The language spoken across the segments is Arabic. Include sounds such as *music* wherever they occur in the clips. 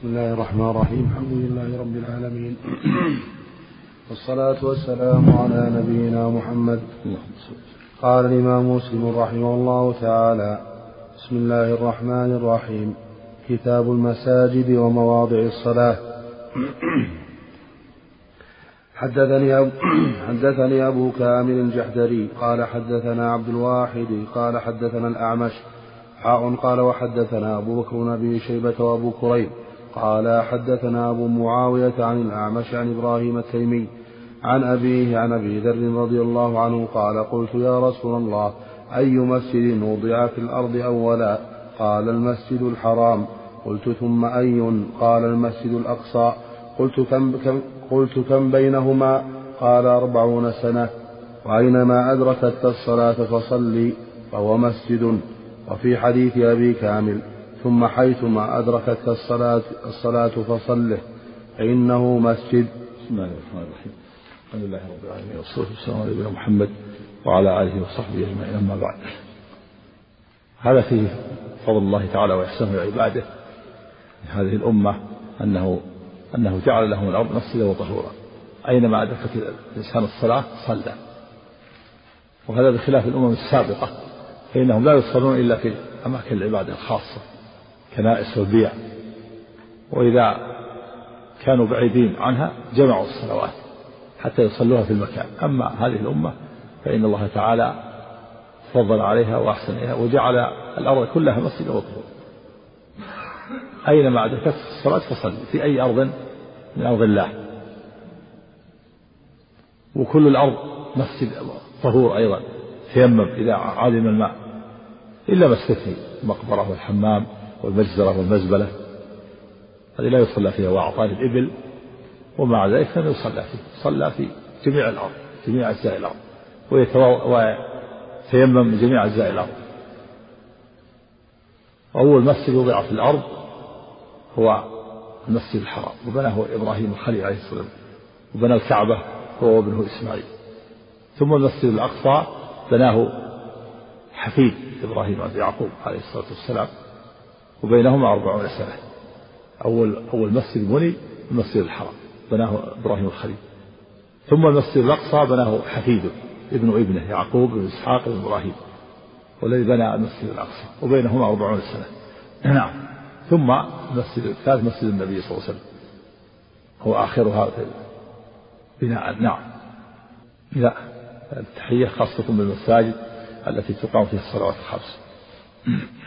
بسم الله الرحمن الرحيم. الحمد لله رب العالمين. *clears throat* والصلاة والسلام على نبينا محمد. قال الإمام مسلم رحمه الله تعالى بسم الله الرحمن الرحيم. كتاب المساجد ومواضع الصلاة. *clears throat* حدثني أبو, *clears throat* حدثني أبو كامل الجحدري. قال حدثنا عبد الواحد. قال حدثنا الأعمش. حاء قال وحدثنا أبو بكر بن أبي شيبة وأبو كريم قال حدثنا أبو معاوية عن الأعمش عن إبراهيم التيمي عن أبيه عن أبي ذر رضي الله عنه قال قلت يا رسول الله أي مسجد وضع في الأرض أولا؟ قال المسجد الحرام. قلت ثم أي؟ قال المسجد الأقصى. قلت كم, كم قلت كم بينهما؟ قال أربعون سنة. وأينما أدركت الصلاة فصلي فهو مسجد. وفي حديث أبي كامل ثم حيثما أدركتك الصلاة الصلاة فصله. فإنه مسجد. بسم الله الرحمن الرحيم. الحمد لله رب العالمين والصلاة والسلام على نبينا محمد وعلى آله وصحبه أجمعين أما بعد. هذا فيه فضل الله تعالى وإحسانه لعباده هذه الأمة أنه أنه جعل لهم الأرض مسجدا وطهورا. أينما أدركت الإنسان الصلاة صلى. وهذا بخلاف الأمم السابقة فإنهم لا يصلون إلا في أماكن العبادة الخاصة. كنائس والبيع وإذا كانوا بعيدين عنها جمعوا الصلوات حتى يصلوها في المكان. أما هذه الأمة فإن الله تعالى فضل عليها وأحسن إليها وجعل الأرض كلها مسجدا وطهورا أينما أدركت الصلاة فصل في أي أرض من أرض الله. وكل الأرض مسجد طهور أيضا. تيمم إذا عدم الماء. إلا ما استثني المقبرة والحمام. والمجزرة والمزبلة. هذه لا يصلى فيها وأعطان الإبل ومع ذلك لم يصلى فيه. صلى في جميع الأرض جميع أجزاء الأرض. ويتيمم جميع أجزاء الأرض. أول مسجد وضع في الأرض هو المسجد الحرام. وبناه إبراهيم الخليل عليه السلام وبنى الكعبة هو وابنه إسماعيل. ثم المسجد الأقصى بناه حفيد إبراهيم عبد يعقوب عليه الصلاة والسلام. وبينهما أربعون سنة. أول أول مسجد بني المسجد الحرام. بناه إبراهيم الخليل. ثم المسجد الأقصى بناه حفيده ابن ابنه يعقوب بن إسحاق بن إبراهيم والذي بنى المسجد الأقصى. وبينهما أربعون سنة. *clears throat* نعم. ثم المسجد الثالث مسجد النبي صلى الله عليه وسلم. هو آخرها بناء نعم. لا التحية خاصة بالمساجد التي تقام فيها الصلوات الخمس. *clears throat*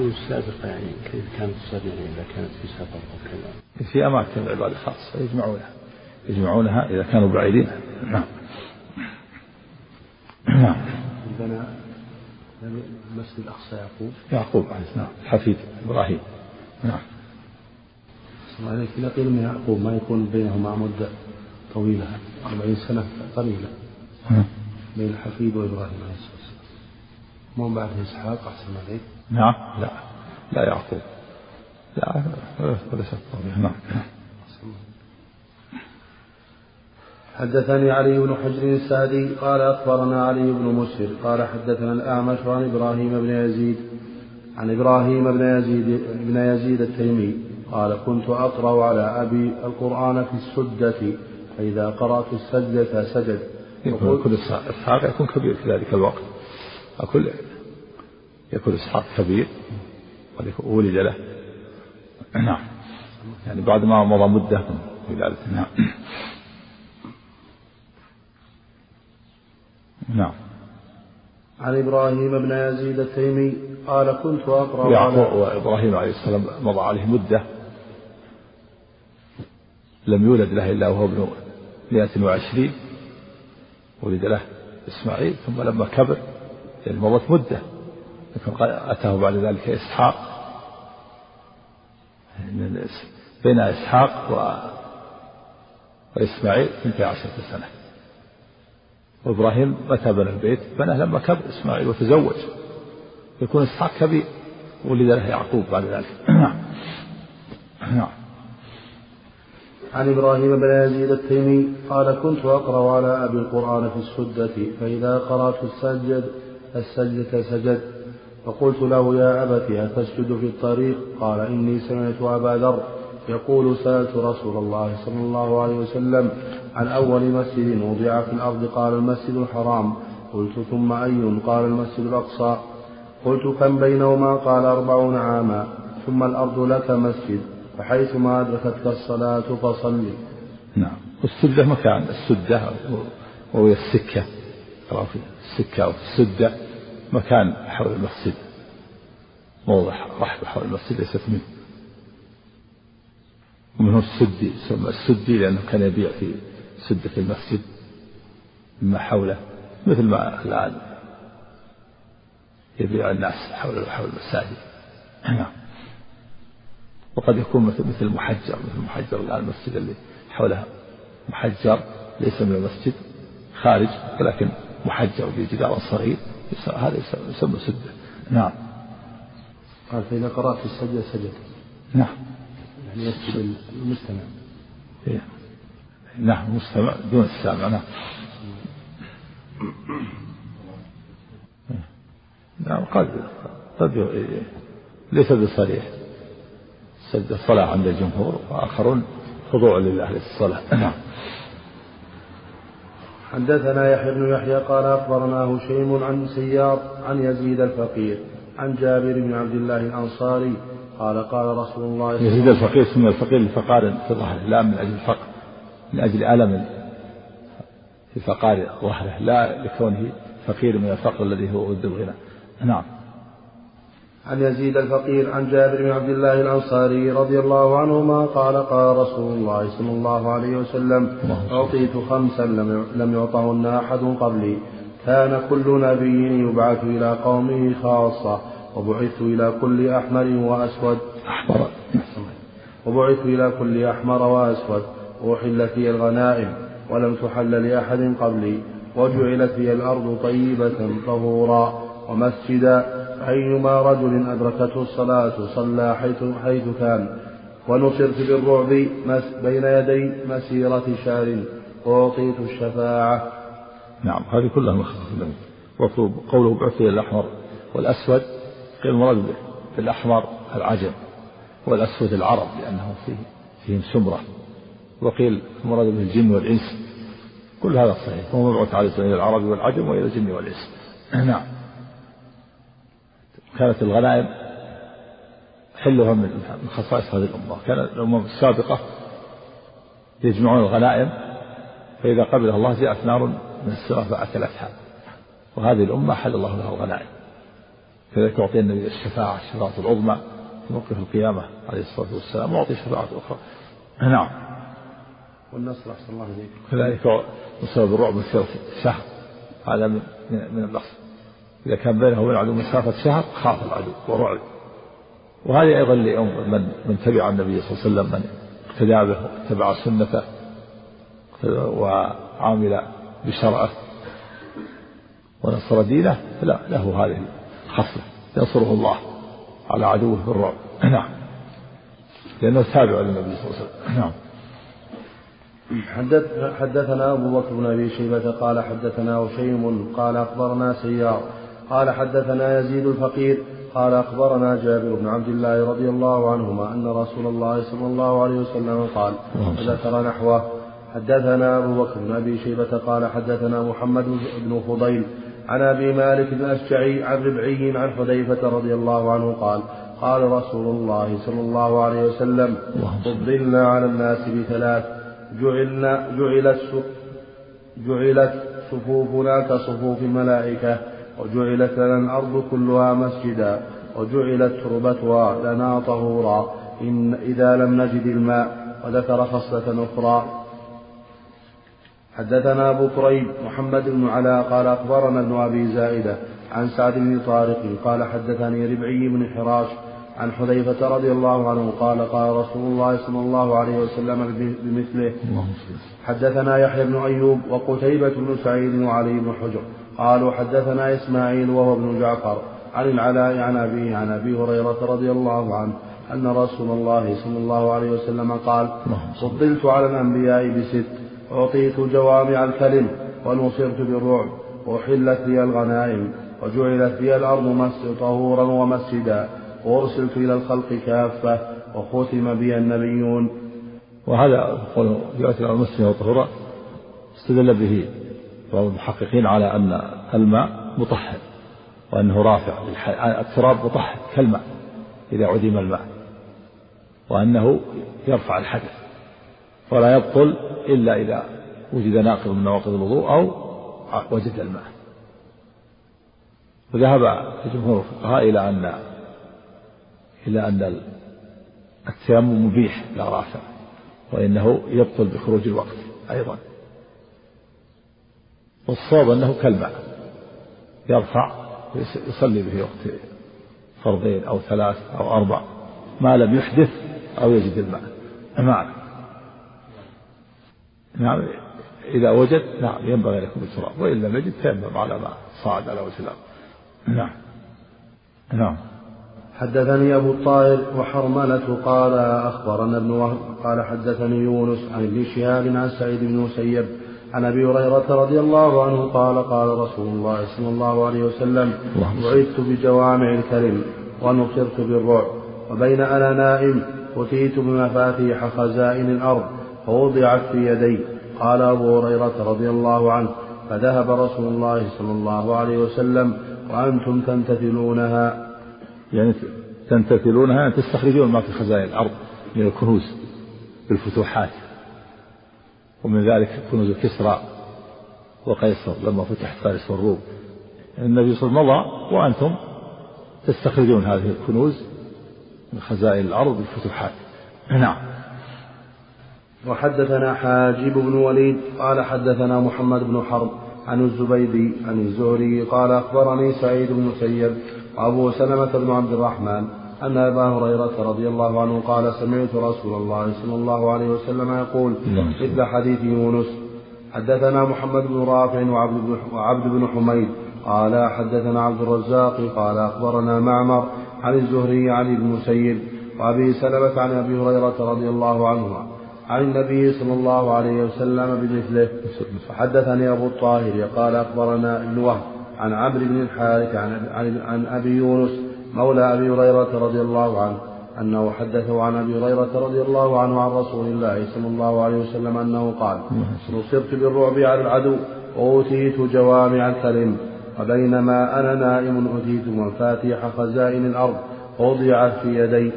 السابقة يعني كيف كانت تصلي إذا كانت في سفر أو كذا؟ في أماكن العبادة خاصة يجمعونها. يجمعونها إذا كانوا بعيدين. نعم. نعم. بنى المسجد الأقصى يعقوب. يعقوب عليه السلام. حفيد إبراهيم. نعم. الله عليك إذا قيل من يعقوب ما يكون بينهما مدة طويلة؟ 40 سنة قليلة. بين الحفيد وإبراهيم عليه الصلاة والسلام مو بعد إسحاق أحسن عليك. نعم لا لا يعقوب. لا وليست نعم. حدثني علي بن حجر السعدي قال أخبرنا علي بن مسهر قال حدثنا الأعمش عن إبراهيم بن يزيد عن إبراهيم بن يزيد بن يزيد التيمي قال كنت أقرأ على أبي القرآن في السدة فإذا قرأت السجدة سجد يكون كل إسحاق يكون كبير في ذلك الوقت. أكل يكون إسحاق كبير ولد له. نعم. يعني بعد ما مضى مدة من ولادته نعم. نعم. عن إبراهيم بن يزيد التيمي قال كنت أقرأ يعقوب وإبراهيم عليه السلام مضى عليه مدة. لم يولد له إلا وهو ابن 120 ولد له إسماعيل ثم لما كبر يعني مضت مدة لكن أتاه بعد ذلك إسحاق. بين إسحاق و... وإسماعيل 12 سنة. وإبراهيم متى بنى البيت؟ بناه لما كبر إسماعيل وتزوج. يكون إسحاق كبير ولد له يعقوب بعد ذلك. نعم *clears throat* نعم عن إبراهيم بن يزيد التيمي قال كنت أقرأ على أبي القرآن في السدة فإذا قرأت السجد السجدة سجد فقلت له يا أبت أتسجد في الطريق؟ قال إني سمعت أبا ذر يقول سألت رسول الله صلى الله عليه وسلم عن أول مسجد وضع في الأرض؟ قال المسجد الحرام. قلت ثم أي؟ قال المسجد الأقصى. قلت كم بينهما؟ قال أربعون عاما. ثم الأرض لك مسجد فحيثما أدركتك الصلاة فصلي. نعم. والسدة مكان. السدة وهي السكة. السكة أو السدة مكان حول المسجد. موضع رحبة حول المسجد ليست منه. ومنه السدي؟ يسمى السدي لأنه كان يبيع في سدة المسجد. مما حوله مثل ما الآن يبيع الناس حول حول المساجد. نعم. وقد يكون مثل مثل محجر مثل محجر الآن المسجد اللي حوله محجر ليس من المسجد خارج ولكن محجر بجدار صغير هذا يسمى سدة نعم. قال فإذا قرأت في السجدة سجد نعم. يعني يسجد المستمع. إيه. نعم المستمع دون السامع. نعم. نعم قد قد ليس بصريح. سجد الصلاة عند الجمهور وآخرون خضوع لله للصلاة. نعم. حدثنا يحيى بن يحيى قال أخبرنا هشيم عن سيار عن يزيد الفقير عن جابر بن عبد الله الأنصاري قال قال رسول الله يزيد الفقير سمي الفقير لفقار في ظهره لا من أجل الفقر من أجل ألم في فقار ظهره لا لكونه فقير من الفقر الذي هو ود الغنى. نعم. عن يزيد الفقير عن جابر بن عبد الله الأنصاري رضي الله عنهما قال قال رسول الله صلى الله عليه وسلم أعطيت خمسا لم يعطهن أحد قبلي. كان كل نبي يبعث إلى قومه خاصة. وبعثت إلى كل أحمر وأسود. أحمر. وبعثت إلى كل أحمر وأسود. وأحلت لي الغنائم ولم تحل لأحد قبلي. وجعلت لي الأرض طيبة طهورا. ومسجدا أيما رجل أدركته الصلاة صلى حيث, حيث كان ونصرت بالرعب بين يدي مسيرة شهر وأعطيت الشفاعة. نعم هذه كلها مخصصة وقوله بعثي الأحمر والأسود قيل المراد بالأحمر العجم والأسود العرب لأنه فيه فيهم سمرة وقيل المراد به الجن والإنس. كل هذا صحيح هو مبعوث عليه السلام إلى العرب والعجم وإلى الجن والإنس. *clears throat* نعم. كانت الغنائم حلها من خصائص هذه الأمة. كان الأمم السابقة يجمعون الغنائم فإذا قبلها الله جاءت نار من السماء فأكلتها. وهذه الأمة حل الله لها الغنائم. كذلك أعطي النبي الشفاعة الشفاعة العظمى في موقف القيامة عليه الصلاة والسلام وأعطي شفاعة أخرى. نعم. والنصر أحسن الله إليك. كذلك نصر بالرعب مسيرة شهر. هذا من من النصر. إذا كان بينه وبين العدو مسافة شهر خاف العدو ورعب وهذه أيضا لمن من تبع النبي صلى الله عليه وسلم من اقتدى به واتبع سنته وعامل بشرعه ونصر دينه لا له هذه الخصلة. ينصره الله على عدوه بالرعب *clears throat* نعم. لأنه تابع للنبي صلى الله عليه وسلم. نعم. حدث حدثنا أبو بكر بن أبي شيبة قال حدثنا هشيم قال أخبرنا سيار قال حدثنا يزيد الفقير قال أخبرنا جابر بن عبد الله رضي الله عنهما أن رسول الله صلى الله عليه وسلم قال وذكر نحوه. حدثنا أبو بكر بن أبي شيبة قال حدثنا محمد بن فضيل عن أبي مالك الأشجعي عن ربعي عن حذيفة رضي الله عنه قال قال رسول الله صلى الله عليه وسلم فضلنا على الناس بثلاث جعلنا جعلت جعلت صفوفنا كصفوف الملائكة وجعلت لنا الأرض كلها مسجدا وجعلت تربتها لنا طهورا. إن إذا لم نجد الماء وذكر خصلة أخرى. حدثنا أبو كريب محمد بن علاء قال أخبرنا ابن أبي زائدة عن سعد بن طارق قال حدثني ربعي بن حراش عن حذيفة رضي الله عنه قال قال رسول الله صلى الله عليه وسلم بمثله. حدثنا يحيى بن أيوب وقتيبة بن سعيد وعلي بن حجر. قالوا حدثنا إسماعيل وهو ابن جعفر عن العلاء عن أبيه عن أبي هريرة رضي الله عنه أن رسول الله صلى الله عليه وسلم قال فضلت على الأنبياء بست أعطيت جوامع الكلم ونصرت بالرعب وحلت لي الغنائم وجعلت لي الأرض طهورا ومسجدا وأرسلت إلى الخلق كافة وختم بي النبيون. وهذا قول جعلت الأرض مسجدا وطهورا استدل به. بعض المحققين على أن الماء مطهر وأنه رافع التراب مطهر كالماء إذا عدم الماء وأنه يرفع الحدث ولا يبطل إلا إذا وجد ناقض من نواقض الوضوء أو وجد الماء. وذهب جمهور الفقهاء إلى أن إلى أن التيمم مبيح لا رافع وإنه يبطل بخروج الوقت أيضا. والصواب أنه كالماء. يرفع يصلي به وقت فرضين أو ثلاث أو أربع. ما لم يحدث أو يجد الماء. نعم. نعم. إذا وجد نعم ينبغي لكم التراب وإن لم يجد تيمم على ما صعد على وجه الأرض. نعم. نعم. حدثني أبو الطاهر وحرملة قال أخبرنا ابن وهب قال حدثني يونس عن ابن شهاب عن سعيد بن مسيب عن أبي هريرة رضي الله عنه قال قال رسول الله صلى الله عليه وسلم بعثت بجوامع الكلم ونصرت بالرعب وبين أنا نائم اتيت بمفاتيح خزائن الأرض فوضعت في يدي. قال أبو هريرة رضي الله عنه فذهب رسول الله صلى الله عليه وسلم وأنتم تمتثلونها يعني تمتثلونها يعني تستخرجون ما في خزائن الأرض من الكنوز بالفتوحات. ومن ذلك كنوز كسرى وقيصر لما فتحت فارس والروم النبي صلى الله عليه وسلم وأنتم تستخرجون هذه الكنوز من خزائن الأرض بالفتوحات نعم. وحدثنا حاجب بن وليد قال حدثنا محمد بن حرب عن الزبيدي عن الزهري قال أخبرني سعيد بن مسيب وأبو سلمة بن عبد الرحمن أن أبا هريرة رضي الله عنه قال سمعت رسول الله صلى الله عليه وسلم يقول نعم. مثل حديث يونس حدثنا محمد بن رافع وعبد بن, وعبد بن حميد قال حدثنا عبد الرزاق قال أخبرنا معمر عن الزهري عن ابن مسيب وأبي سلمة عن أبي هريرة رضي الله عنه عن النبي صلى الله عليه وسلم بمثله فحدثني أبو الطاهر قال أخبرنا ابن وهب عن عمرو بن الحارث عن, عن, عن أبي يونس مولى أبي هريرة رضي الله عنه أنه حدثه عن أبي هريرة رضي الله عنه عن رسول الله صلى الله عليه وسلم أنه قال نصرت بالرعب على العدو وأوتيت جوامع الكلم وبينما أنا نائم أتيت مفاتيح خزائن الأرض ووضعت في يدي.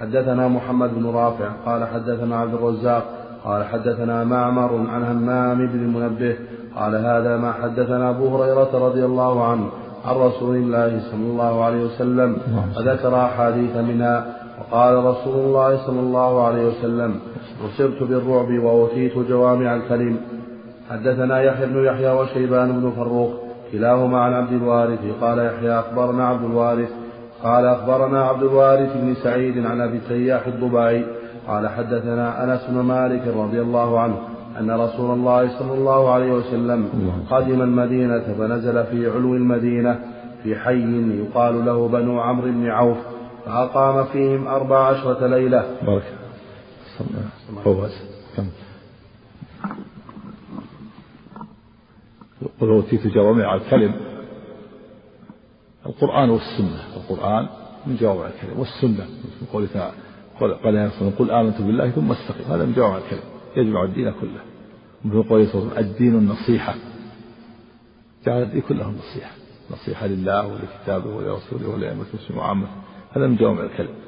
حدثنا محمد بن رافع قال حدثنا عبد الرزاق قال حدثنا معمر عن همام بن المنبه قال هذا ما حدثنا أبو هريرة رضي الله عنه عن رسول الله صلى الله عليه وسلم وذكر أحاديث منها وقال رسول الله صلى الله عليه وسلم نصرت بالرعب وأوتيت جوامع الكلم. حدثنا يحيى بن يحيى وشيبان بن فروخ كلاهما عن عبد الوارث قال يحيى أخبرنا عبد الوارث. قال أخبرنا عبد الوارث بن سعيد عن أبي التياح الضبعي قال حدثنا أنس بن مالك رضي الله عنه أن رسول الله صلى الله عليه وسلم قدم المدينة فنزل في علو المدينة في حي يقال له بنو عمرو بن عوف فأقام فيهم أربع عشرة ليلة. بارك. كم؟ قل أوتيت جوامع الكلم. القرآن والسنة. القرآن من جوامع الكلم والسنة. من قوله تعالى قال قل آمنت بالله ثم استقم. هذا من جوامع الكلم. يجمع الدين كله. ومن قوله صلى الله عليه وسلم الدين النصيحة. جعل الدين كله النصيحة نصيحة لله ولكتابه ولرسوله ولأئمة المسلمين وعامة. هذا من جوامع الكلم